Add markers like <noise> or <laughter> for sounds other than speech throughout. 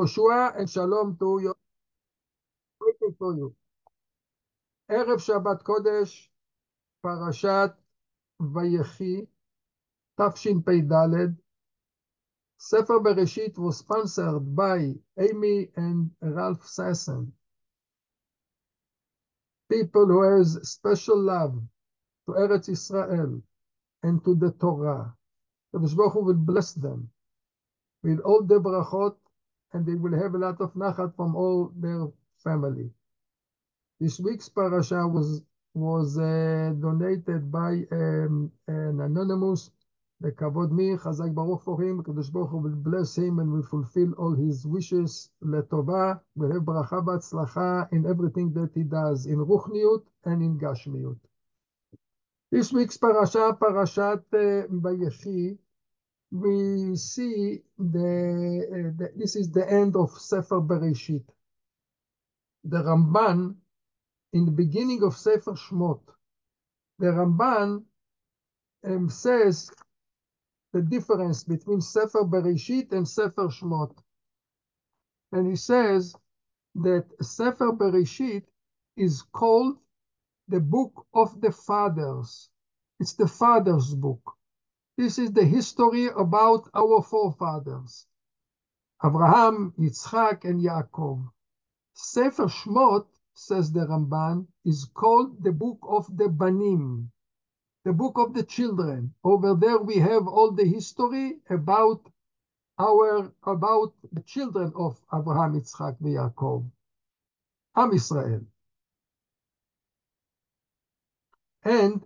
Joshua and shalom to you. Waiting for you. ערב שבת קודש, פרשת ויחי, תשפ"ד. ספר בראשית was sponsored by Amy and Ralph Sasson. People who has special love to Eretz Israel and to the Torah. הקדוש ברוך הוא will bless them with all the brachot and they will have a lot of nachat from all their family. This week's parasha was was uh, donated by um, an anonymous, the Kavod Mi, Chazak Baruch for him, Kadosh Baruch Hu will bless him and will fulfill all his wishes, Letova, will have bracha b'atzlacha in everything that he does, in Ruchniut and in Gashmiut. This week's parasha, Parashat uh, we see the, uh, the, this is the end of Sefer Bereshit. The Ramban, in the beginning of Sefer Shmot, the Ramban um, says the difference between Sefer Bereshit and Sefer Shmot. And he says that Sefer Bereshit is called the book of the fathers. It's the father's book. This is the history about our forefathers, Abraham, Yitzchak, and Yaakov. Sefer Shmot, says the Ramban, is called the book of the Banim, the book of the children. Over there we have all the history about our about the children of Abraham, Yitzchak, and Yaakov, Am Israel. And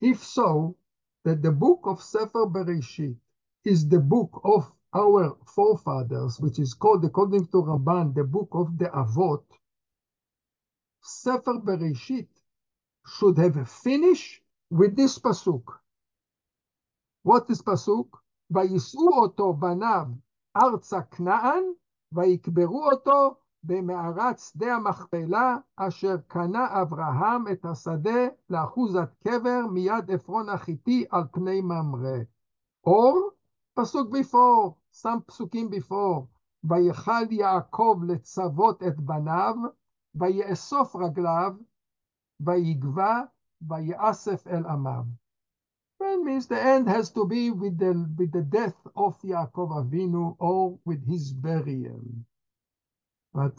if so, that the book of Sefer Bereshit is the book of our forefathers, which is called, according to Ramban, the book of the Avot, Sefer Bereshit should have a finish with this pasuk. What is pasuk? ויישאו oto banav arza knaan ויקברו oto. במערת שדה המכפלה, אשר קנה אברהם את השדה לאחוזת קבר מיד עפרון החיתי על פני ממרא. Or, פסוק before, some פסוקים before, ויכל יעקב לצוות את בניו, ויאסוף רגליו, ויגבע, ויאסף אל עמיו. That means the end has to be with the, with the death of Yaakov Avinu or with his burial. But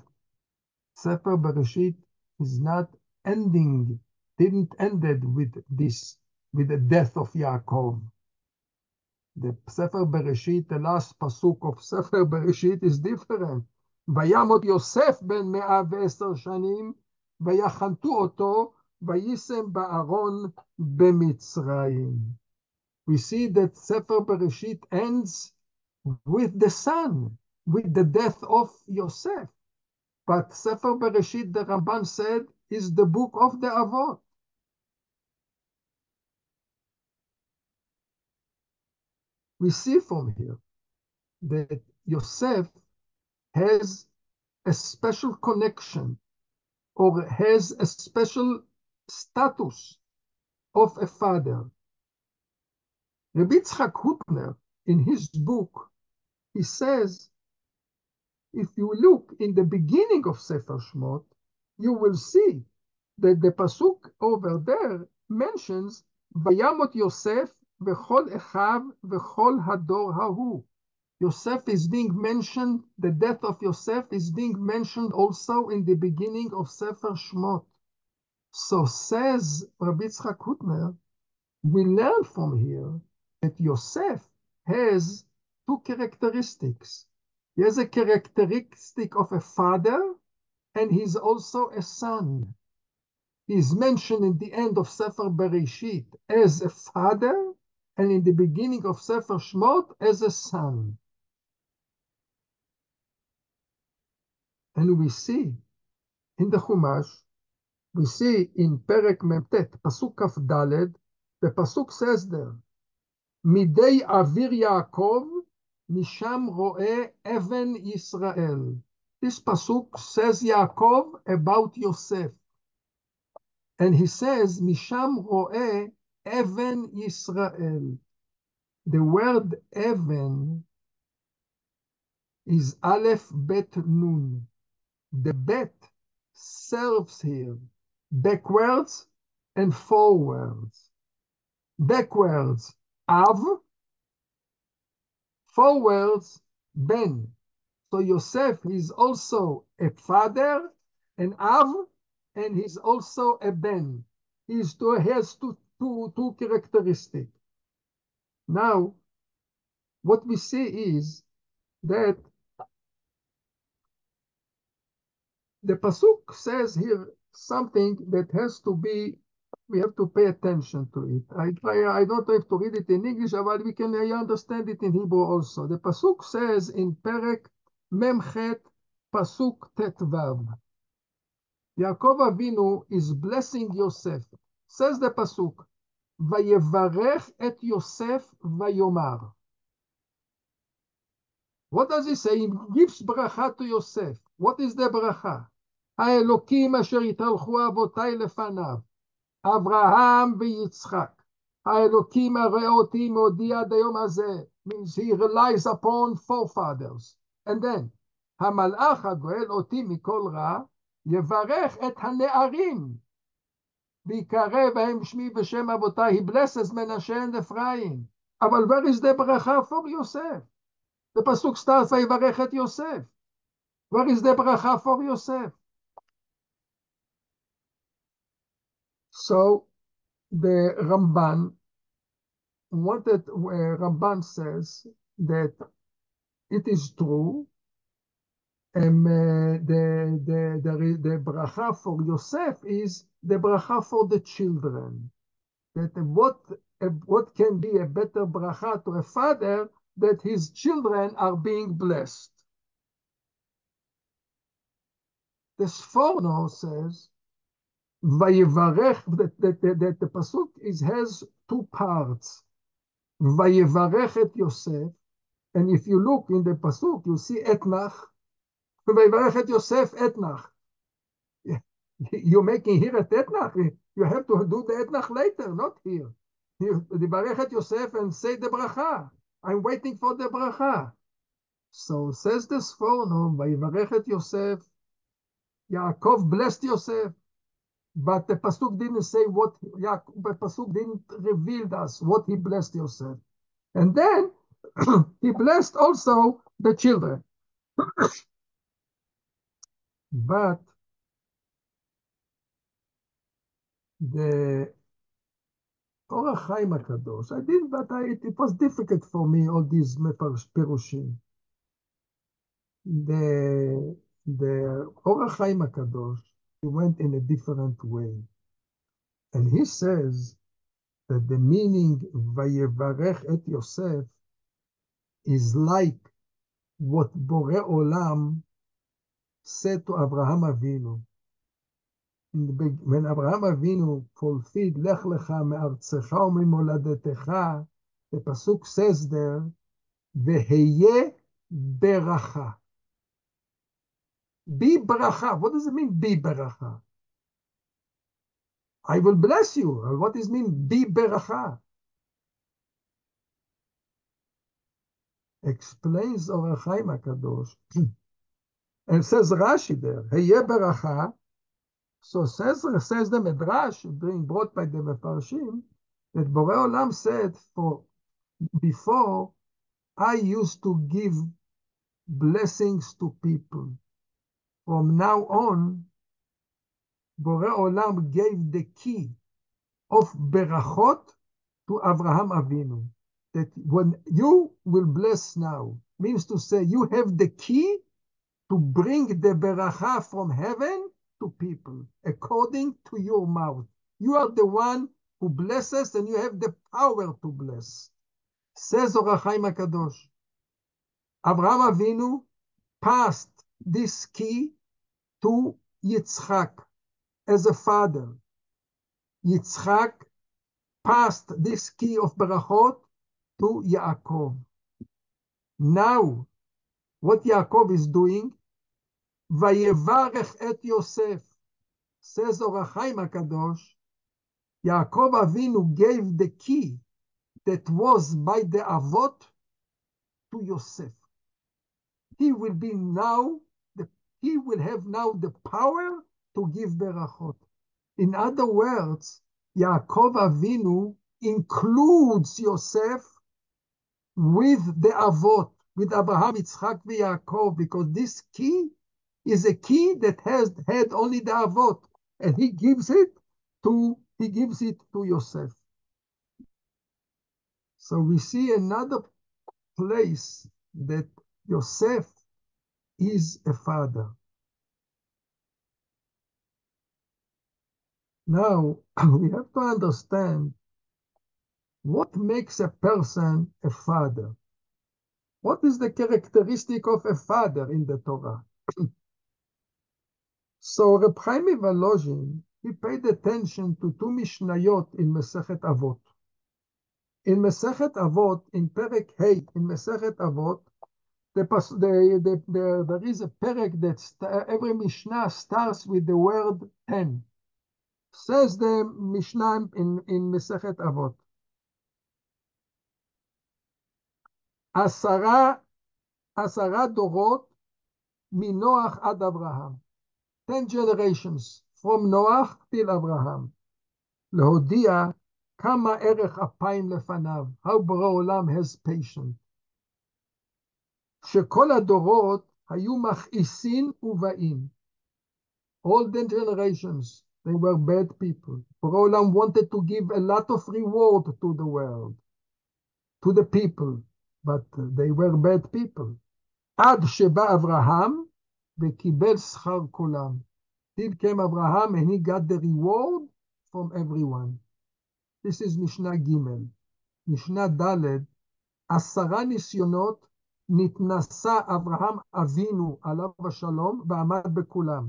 Sefer Bereshit is not ending, didn't ended with this, with the death of Yaakov. The Sefer Bereshit, the last pasuk of Sefer Bereshit is different. וימות יוסף בן מאה ועשר שנים, ויחנתו אותו, וישם בארון במצרים. We see that Sefer Bereshit ends with the son, with the death of Yosef. But Sefer Bereshit, the Ramban said, is the book of the Avot. We see from here that Yosef has a special connection or has a special status of a father. Rabbi Yitzchak in his book, he says if you look in the beginning of Sefer Shmot, you will see that the pasuk over there mentions Vayamot Yosef v'chol echav v'chol hador hahu. Yosef is being mentioned, the death of Yosef is being mentioned also in the beginning of Sefer Shmot. So says Rabbi Yitzchak Hutner, we learn from here that Yosef has two characteristics. He has a characteristic of a father, and he's also a son. He's mentioned in the end of Sefer Bereshit as a father, and in the beginning of Sefer Shmot as a son. And we see in the Chumash, we see in Perek Memtet, Pasuk Kaf Daled, the Pasuk says there, Midei Avir Yaakov Misham ro'eh even Yisrael. This pasuk says Yaakov about Yosef. And he says, Misham ro'eh even Yisrael. The word even is Aleph Bet Nun. The Bet serves here backwards and forwards. Backwards, Av, Forwards, Ben. So Yosef is also a father, an Av, and he's also a Ben. He's two, he has two, two, two characteristics. Now, what we see is that the Pasuk says here something that has to be, we have to pay attention to it. I try, I don't have to read it in English, but we can understand it in Hebrew also. The Pasuk says in Perek Memchet Pasuk Tetvav. Yaakov Avinu is blessing Yosef. Says the Pasuk, Vayevarech et Yosef vayomar. What does he say? He gives bracha to Yosef. What is the bracha? האלוקים אשר התהלכו אבותיי לפניו, אברהם ויצחק. האלוקים הראה אותי מעודי עד היום הזה. means he relies upon forefathers. And then, המלאך הגואל אותי מכל רע, יברך את הנערים. ויקרא בהם שמי בשם אבותיי. He blesses Menashe and Ephraim. אבל where is the ברכה for Yosef? The pasuk starts, ויברך את יוסף. Where is the ברכה for Yosef? So the Ramban wanted, where Ramban says that it is true um, uh, the, the, the, the bracha for Yosef is the bracha for the children. That what, what can be a better bracha to a father that his children are being blessed. The Sforno says, Vayevarech, that, that, that, that the Pasuk is, has two parts. Vayevarech et Yosef, and if you look in the Pasuk, you see Etnach, Vayevarech et Yosef Etnach. <laughs> You're making here at Etnach, you have to do the Etnach later, not here. Vayevarech et Yosef and say the bracha. I'm waiting for the bracha. So says the Sforno, Vayevarech et Yosef, Yaakov blessed Yosef. But the pasuk didn't say what the pasuk didn't reveal us what he blessed Yosef, and then <clears throat> he blessed also the children. <clears throat> but the Ohr HaChaim HaKadosh, I did, but I, it, was difficult for me, all these perushim. The, the Ohr HaChaim HaKadosh, he went in a different way. And he says that the meaning Vayevarech et Yosef is like what Bore Olam said to Abraham Avinu. The, when Abraham Avinu fulfilled Lech Lecha me'artzecha u'mimoladetecha, the Pasuk says there, Veheye beracha. Be bracha. What does it mean, be bracha? I will bless you. What does it mean, be bracha? Explains Ohr HaChaim HaKadosh. <clears throat> and says Rashi there, Heye beracha. So says, says the Midrash, being brought by the Mefarshim, that Borei Olam said, for before, I used to give blessings to people. From now on, Borei Olam gave the key of Berachot to Abraham Avinu. That when you will bless now, means to say you have the key to bring the Beracha from heaven to people according to your mouth. You are the one who blesses and you have the power to bless. Says Ohr HaChaim HaKadosh. Abraham Avinu passed this key to Yitzchak as a father. Yitzchak passed this key of Berachot to Yaakov. Now, what Yaakov is doing, Vayevarech et Yosef, says Ohr HaChaim HaKadosh, Yaakov Avinu gave the key that was by the Avot to Yosef. he will be now, he will have now the power to give berachot. In other words, Yaakov Avinu includes Yosef with the Avot, with Abraham, Yitzchak, and Yaakov, because this key is a key that has had only the Avot, and he gives it to he gives it to Yosef. So we see another place that Yosef is a father. Now, <laughs> we have to understand what makes a person a father. What is the characteristic of a father in the Torah? <clears throat> so Reb Chaim Volozhin, he paid attention to two Mishnayot in Masechet Avot. In Masechet Avot, in Perek Hey, in Masechet Avot, the, the, the, the, there is a Perek that every Mishnah starts with the word ten. Says the Mishnah in, in Masechet Avot. עשרה, עשרה דורות מנוח עד אברהם. Ten generations from Noach till Abraham. להודיע כמה ערך אפיים לפניו, how ברא עולם has patient. שכל הדורות היו מכעיסים ובאים. All the generations, they were bad people. Borei Olam wanted to give a lot of reward to the world, to the people, but they were bad people. עד שבא אברהם וקיבל שכר כולם. Till came Abraham and he got the reward from everyone. This is Mishnah Gimel. Mishnah Daled, עשרה ניסיונות נתנסה אברהם אבינו עליו השלום ועמד בכולם.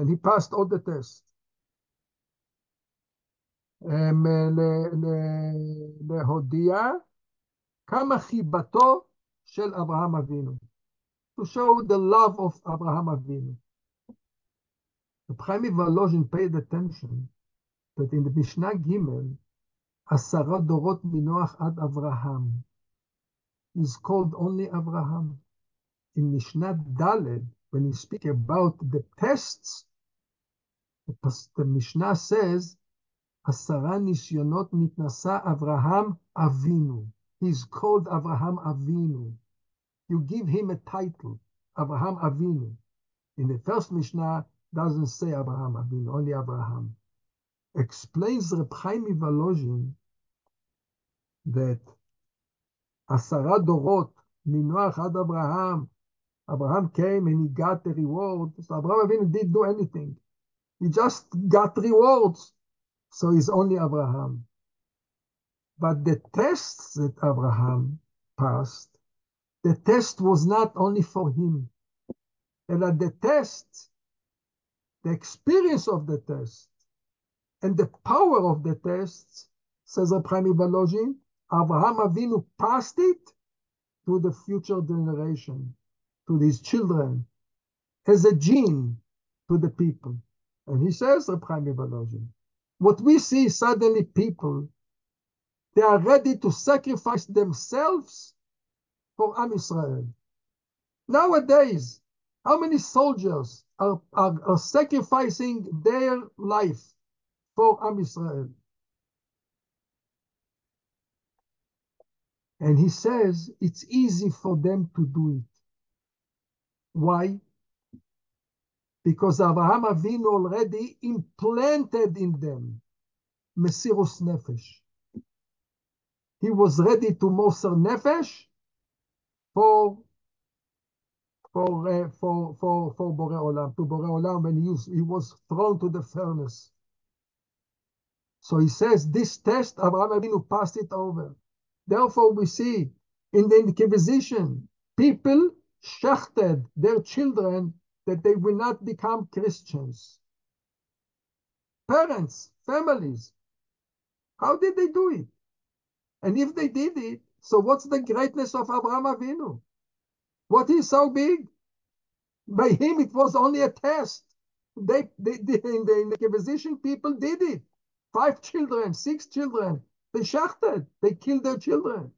And he passed all the tests. להודיע כמה חיבתו של אברהם אבינו. To show the love of Abraham Avinu. The Chaim Volozhin paid attention that in the Mishnah Gimel, עשרה דורות מנוח עד אברהם is called only Abraham. In Mishnah Daled, when you speak about the tests, the Mishnah says, Asara Nisyonot Nitnasa Abraham Avinu. He's called Abraham Avinu. You give him a title, Abraham Avinu. In the first Mishnah, doesn't say Abraham Avinu, only Abraham Explains Reb Chaim Volozhin that עשרה דורות מנוח עד אברהם, Abraham came and he got the reward. So Abraham Avinu didn't do anything. He just got rewards. So he's only Abraham. But the tests that Abraham passed, the test was not only for him. And at the test, the experience of the test, and the power of the tests, says Reb Chaim Abraham Avinu passed it to the future generation, to his children, as a gene to the people. And he says, what we see suddenly people they are ready to sacrifice themselves for Am Israel. Nowadays, how many soldiers are, are, are sacrificing their life for Am Israel? And he says it's easy for them to do it. Why? Because Abraham Avinu already implanted in them Mesirus Nefesh he was ready to moser nefesh for for uh, for for for Bore Olam to Bore Olam when he, was, he was thrown to the furnace. So he says this test Abraham Avinu passed it over. Therefore, we see in the Inquisition people shachted their children that they will not become Christians. Parents, families, how did they do it? And if they did it, so what's the greatness of Abraham Avinu? What is so big? By him, it was only a test. They, they, they in, the, in the Inquisition, people did it. Five children, six children. They shachted. They killed their children.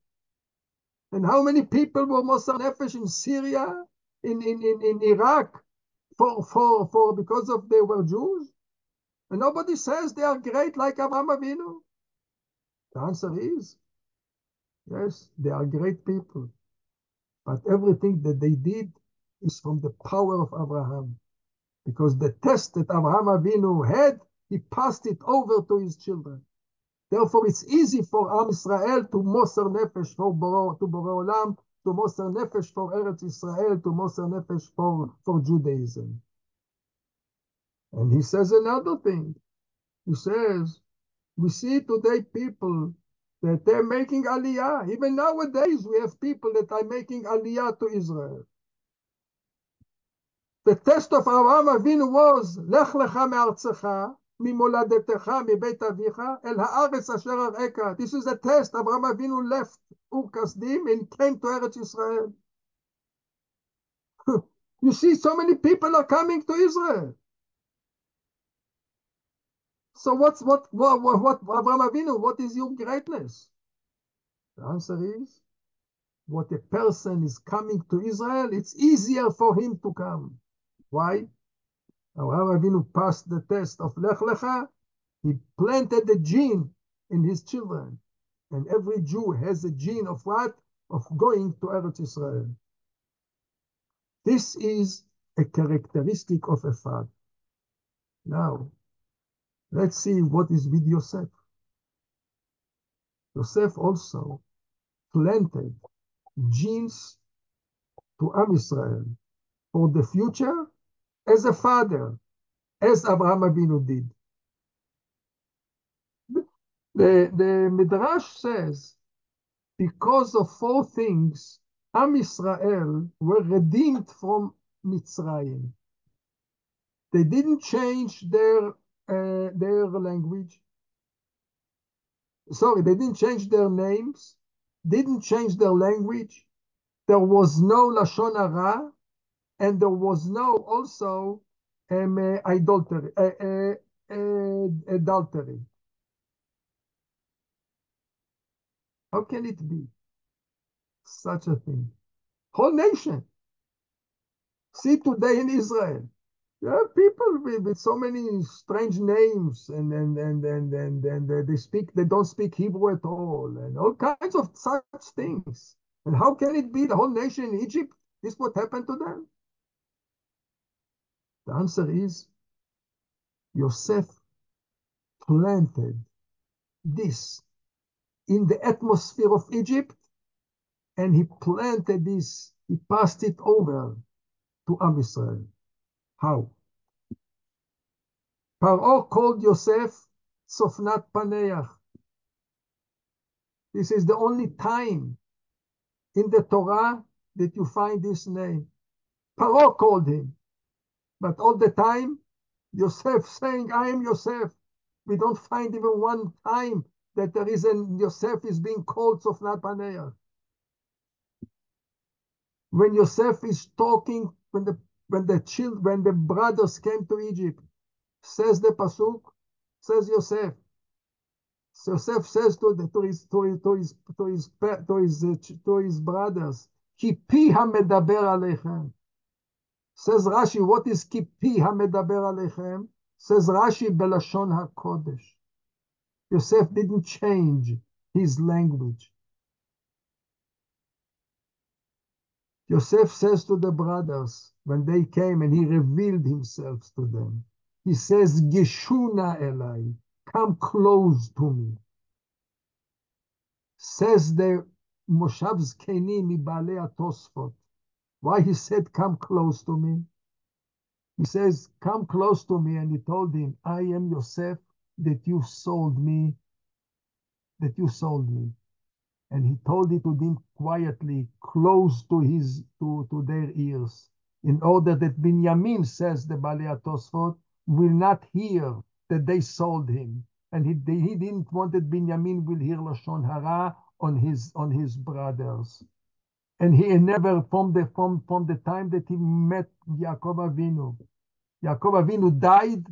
And how many people were Moser Nefesh in Syria, in, in, in, in Iraq, for, for, for because of they were Jews? And nobody says they are great like Abraham Avinu. The answer is yes, they are great people. But everything that they did is from the power of Abraham. Because the test that Abraham Avinu had, he passed it over to his children. Therefore, it's easy for Am Israel to Moser Nefesh for Boro, to Boro Olam, to Moser Nefesh for Eretz Israel, to Moser Nefesh for, for Judaism. And he says another thing. He says, we see today people that they're making aliyah. Even nowadays, we have people that are making aliyah to Israel. The test of Avraham Avinu was, Lech lecha me'artzecha, ממולדתך, מבית אביך, אל הארץ אשר אראך. This is a test. Avraham Avinu left Ur Kasdim and came to Eretz Israel. <laughs> you see, so many people are coming to Israel. So what's what what what, what Avraham Avinu? What is your greatness? The answer is, what a person is coming to Israel, it's easier for him to come. Why? Avraham Avinu passed the test of Lech Lecha. He planted the gene in his children. And every Jew has a gene of what? Of going to Eretz Israel. This is a characteristic of a father. Now, let's see what is with Yosef. Yosef also planted genes to Am Israel for the future as a father, as Abraham Avinu did. The, the Midrash says, because of four things, Am Israel were redeemed from Mitzrayim. They didn't change their uh, their language. Sorry, they didn't change their names, didn't change their language. There was no lashon hara, and there was no also um, uh, adultery. Uh, uh, adultery. How can it be such a thing? Whole nation. See today in Israel, there are people with, with so many strange names, and and and and and, and they speak. They don't speak Hebrew at all, and all kinds of such things. And how can it be the whole nation in Egypt? This what happened to them? The answer is Yosef planted this in the atmosphere of Egypt, and he planted this, he passed it over to Am Israel. How? Paro called Yosef Sofnat Paneach. This is the only time in the Torah that you find this name. Paro called him. But all the time, Yosef saying, I am Yosef. We don't find even one time that there is an Yosef is being called Sofnat Paneach. When Yosef is talking, when the when the children, when the brothers came to Egypt, says the pasuk, says Yosef. Yosef says to, the, to his to his to his to his to his, to his brothers, "Ki pi hamedaber alechem." Says Rashi, what is ki pi hamedaber alechem? Says Rashi, belashon hakodesh. Yosef didn't change his language. Yosef says to the brothers, when they came and he revealed himself to them, he says, Geshuna Elai, come close to me. Says the Moshav Zkeni Mibale Atosfot. Why he said, come close to me? He says, come close to me. And he told him, I am Yosef that you sold me, that you sold me and he told it to them quietly, close to his to, to their ears, in order that Binyamin, says the Balei Tosfot, will not hear that they sold him. And he, they, he didn't want that Binyamin will hear Lashon Hara on his on his brothers. And he never from the from, from the time that he met Yaakov Avinu. Yaakov Avinu died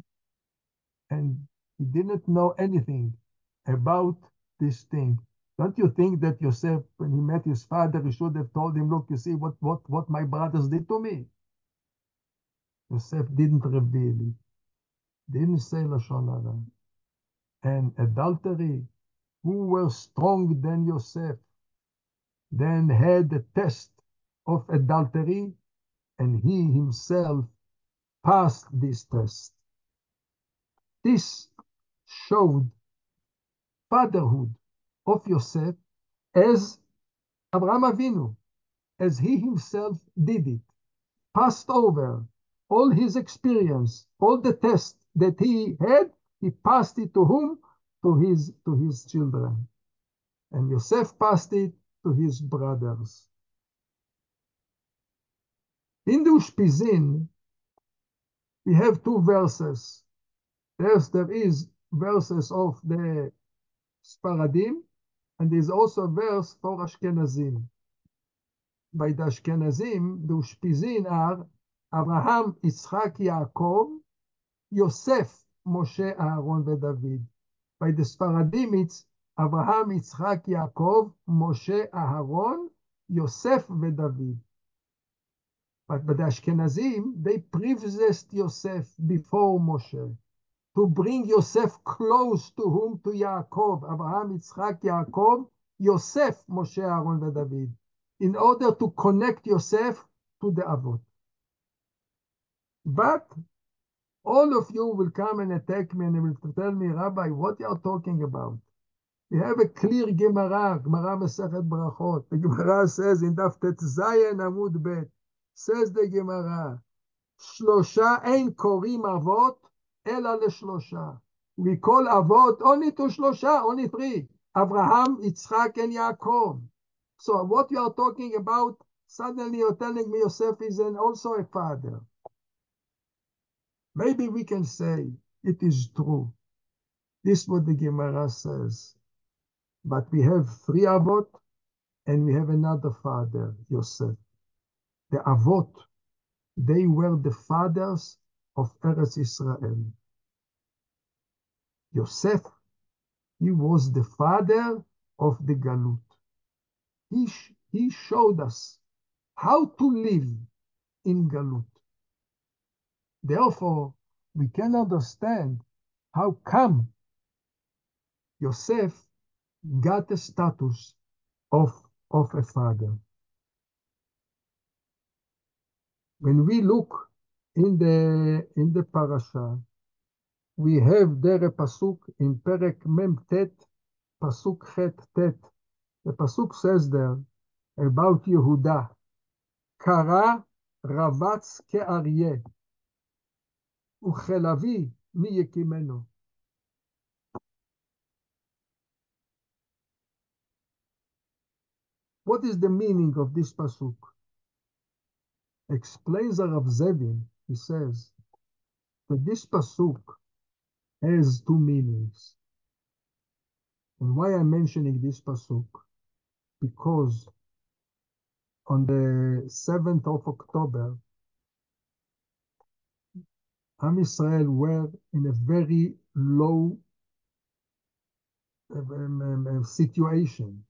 and he didn't know anything about this thing. Don't you think that Yosef, when he met his father, he should have told him, look, you see what, what, what my brothers did to me? Yosef didn't reveal it, didn't say Lashon Hara. And adultery, who were strong than Yosef, then had the test of adultery, and he himself passed this test. This showed fatherhood of Yosef as Abraham Avinu, as he himself did it, passed over all his experience, all the tests that he had, he passed it to whom? To his to his children. And Yosef passed it to his brothers. In the Ushpizin, we have two verses. First, there is verses of the Sparadim, and there's also a verse for Ashkenazim. By the Ashkenazim, the Ushpizin are Abraham, Yitzchak, Yaakov, Yosef, Moshe, Aaron, and David. By the Sparadim, it's Abraham, Yitzchak, Yaakov, Moshe, Aaron, Yosef, ודוד. But by the Ashkenazim, they prepossessed Yosef before Moshe to bring Yosef close to whom? To Yaakov, Abraham, Yitzchak, Yaakov, Yosef, Moshe, Aaron, ודוד, in order to connect Yosef to the Avot. But all of you will come and attack me and will tell me, Rabbi, what you are talking about? We have a clear Gemara, Gemara Masachet Brachot. The Gemara says in Daf Tetzayin Amud Bet, says the Gemara, Shlosha ein korim avot, ela leshlosha. We call avot only to shlosha, only three. Abraham, Yitzchak, and Yaakov. So what you are talking about, suddenly you're telling me Yosef is an, also a father. Maybe we can say it is true. This is what the Gemara says. But we have three Avot and we have another father, Yosef. The Avot, they were the fathers of Eretz Israel. Yosef, he was the father of the Galut. He, he showed us how to live in Galut. Therefore, we can understand how come Yosef got the status of, of a father. When we look in the in the parasha, we have there a pasuk in Perek Mem Tet, pasuk Het Tet. The pasuk says there about Yehuda, Kara Ravatz Ke'aryeh, Uchelavi Miyekimeno. What is the meaning of this pasuk? Explains Rav Zevin, he says, that this pasuk has two meanings. And why I'm mentioning this pasuk? Because on the 7th of October, Am Israel were in a very low um, um, um, situation.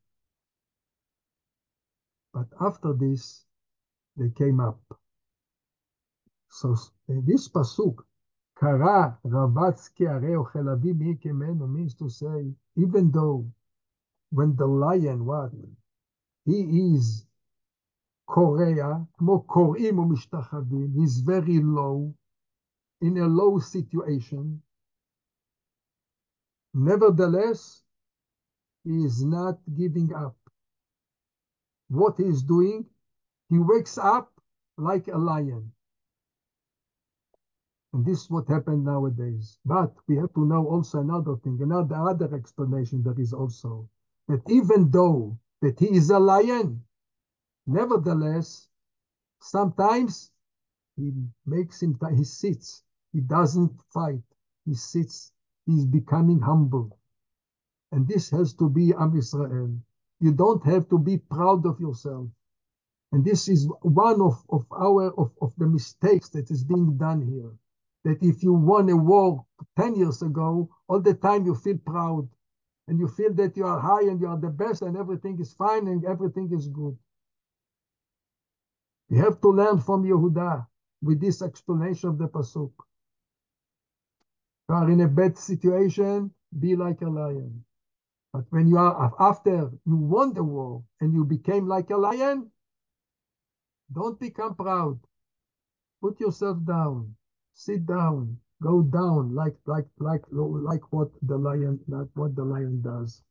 But after this, they came up. So this pasuk, Kara ravatz ke'areo chelavi mi kemenu, means to say, even though when the lion, what? He is Korea, כמו קוראים ומשתחווים, he's very low, in a low situation. Nevertheless, he is not giving up. What he is doing, he wakes up like a lion. And this is what happened nowadays. But we have to know also another thing, another other explanation that is also that even though that he is a lion, nevertheless, sometimes he makes him, he sits he doesn't fight. He sits. He's becoming humble. And this has to be Am Israel. You don't have to be proud of yourself. And this is one of, of our of, of the mistakes that is being done here. That if you won a war 10 years ago, all the time you feel proud. and you feel that you are high and you are the best and everything is fine and everything is good. You have to learn from Yehuda with this explanation of the Pasuk. You are in a bad situation, be like a lion. But when you are after you won the war and you became like a lion, don't become proud. Put yourself down. Sit down. Go down like like like like what the lion like what the lion does.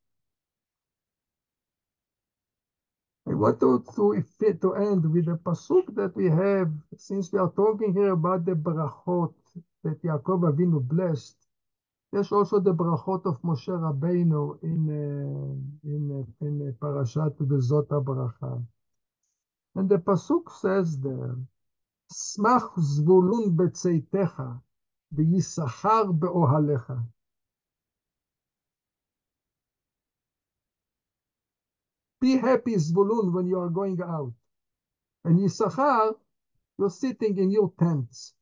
I want to, to, to end with the pasuk that we have, since we are talking here about the brachot that Yaakov Avinu blessed. There's also the brachot of Moshe Rabbeinu in uh, in uh, in uh, Parashat Vezot Bracha. And the pasuk says there, "Smach zvulun betzeitecha, v'yisachar beohalecha." Be happy, Zvulun, when you are going out. And Yisachar, you're sitting in your tents.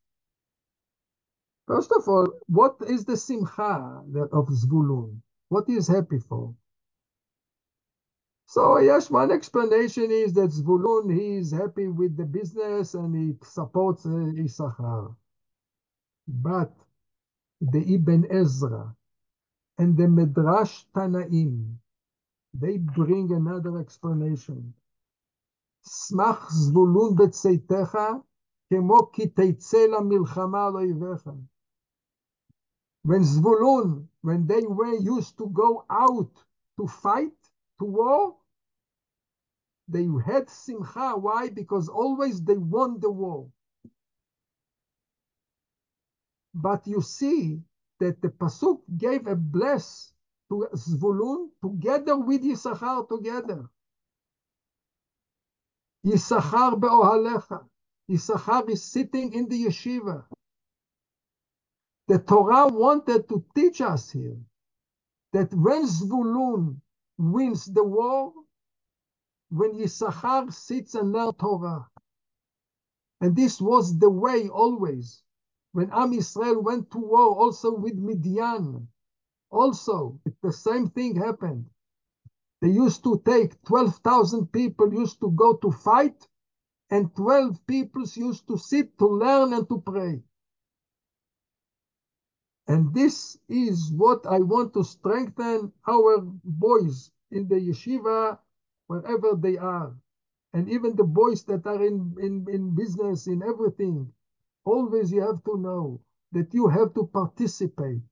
First of all, what is the simcha of Zvulun? What he is happy for? So yes, one explanation is that Zvulun, he is happy with the business and he supports uh, Issachar. But the Ibn Ezra and the Medrash Tanaim, they bring another explanation. Smach Zvulun betzeitecha, כמו כי תצא למלחמה על אויביך. When Zvulun, when they were used to go out to fight, to war, they had simcha. Why? Because always they won the war. But you see that the Pasuk gave a bless to Zvulun together with Yisachar together. Yisachar be'ohalecha. Yisachar is sitting in the yeshiva. The Torah wanted to teach us here that when Zvulun wins the war, when Yisachar sits and learns Torah. And this was the way always. When Am Yisrael went to war also with Midian, also the same thing happened. They used to take 12,000 people used to go to fight and 12 people used to sit to learn and to pray. And this is what I want to strengthen our boys in the yeshiva, wherever they are. And even the boys that are in, in, in business, in everything. Always you have to know that you have to participate.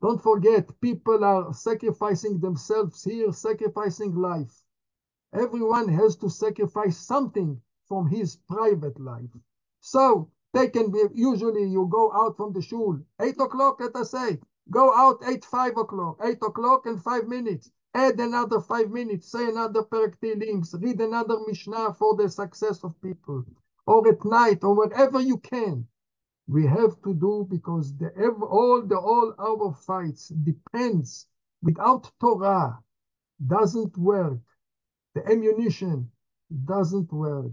Don't forget, people are sacrificing themselves here, sacrificing life. Everyone has to sacrifice something from his private life. So they can be, usually you go out from the shul, 8 o'clock, let us say, go out 8, 5 o'clock, 8 o'clock and 5 minutes. Add another 5 minutes, say another Perek Tehillim, read another Mishnah for the success of people. Or at night, or wherever you can. We have to do because the, all the all our fights depends without Torah doesn't work. The ammunition doesn't work.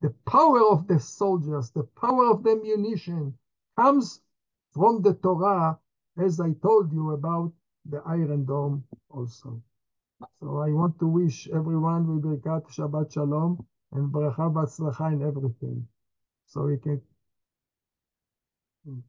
The power of the soldiers, the power of the ammunition comes from the Torah, as I told you about the Iron Dome also. So I want to wish everyone with Birkat Shabbat Shalom and Bracha Batzlacha in everything. So we can hmm.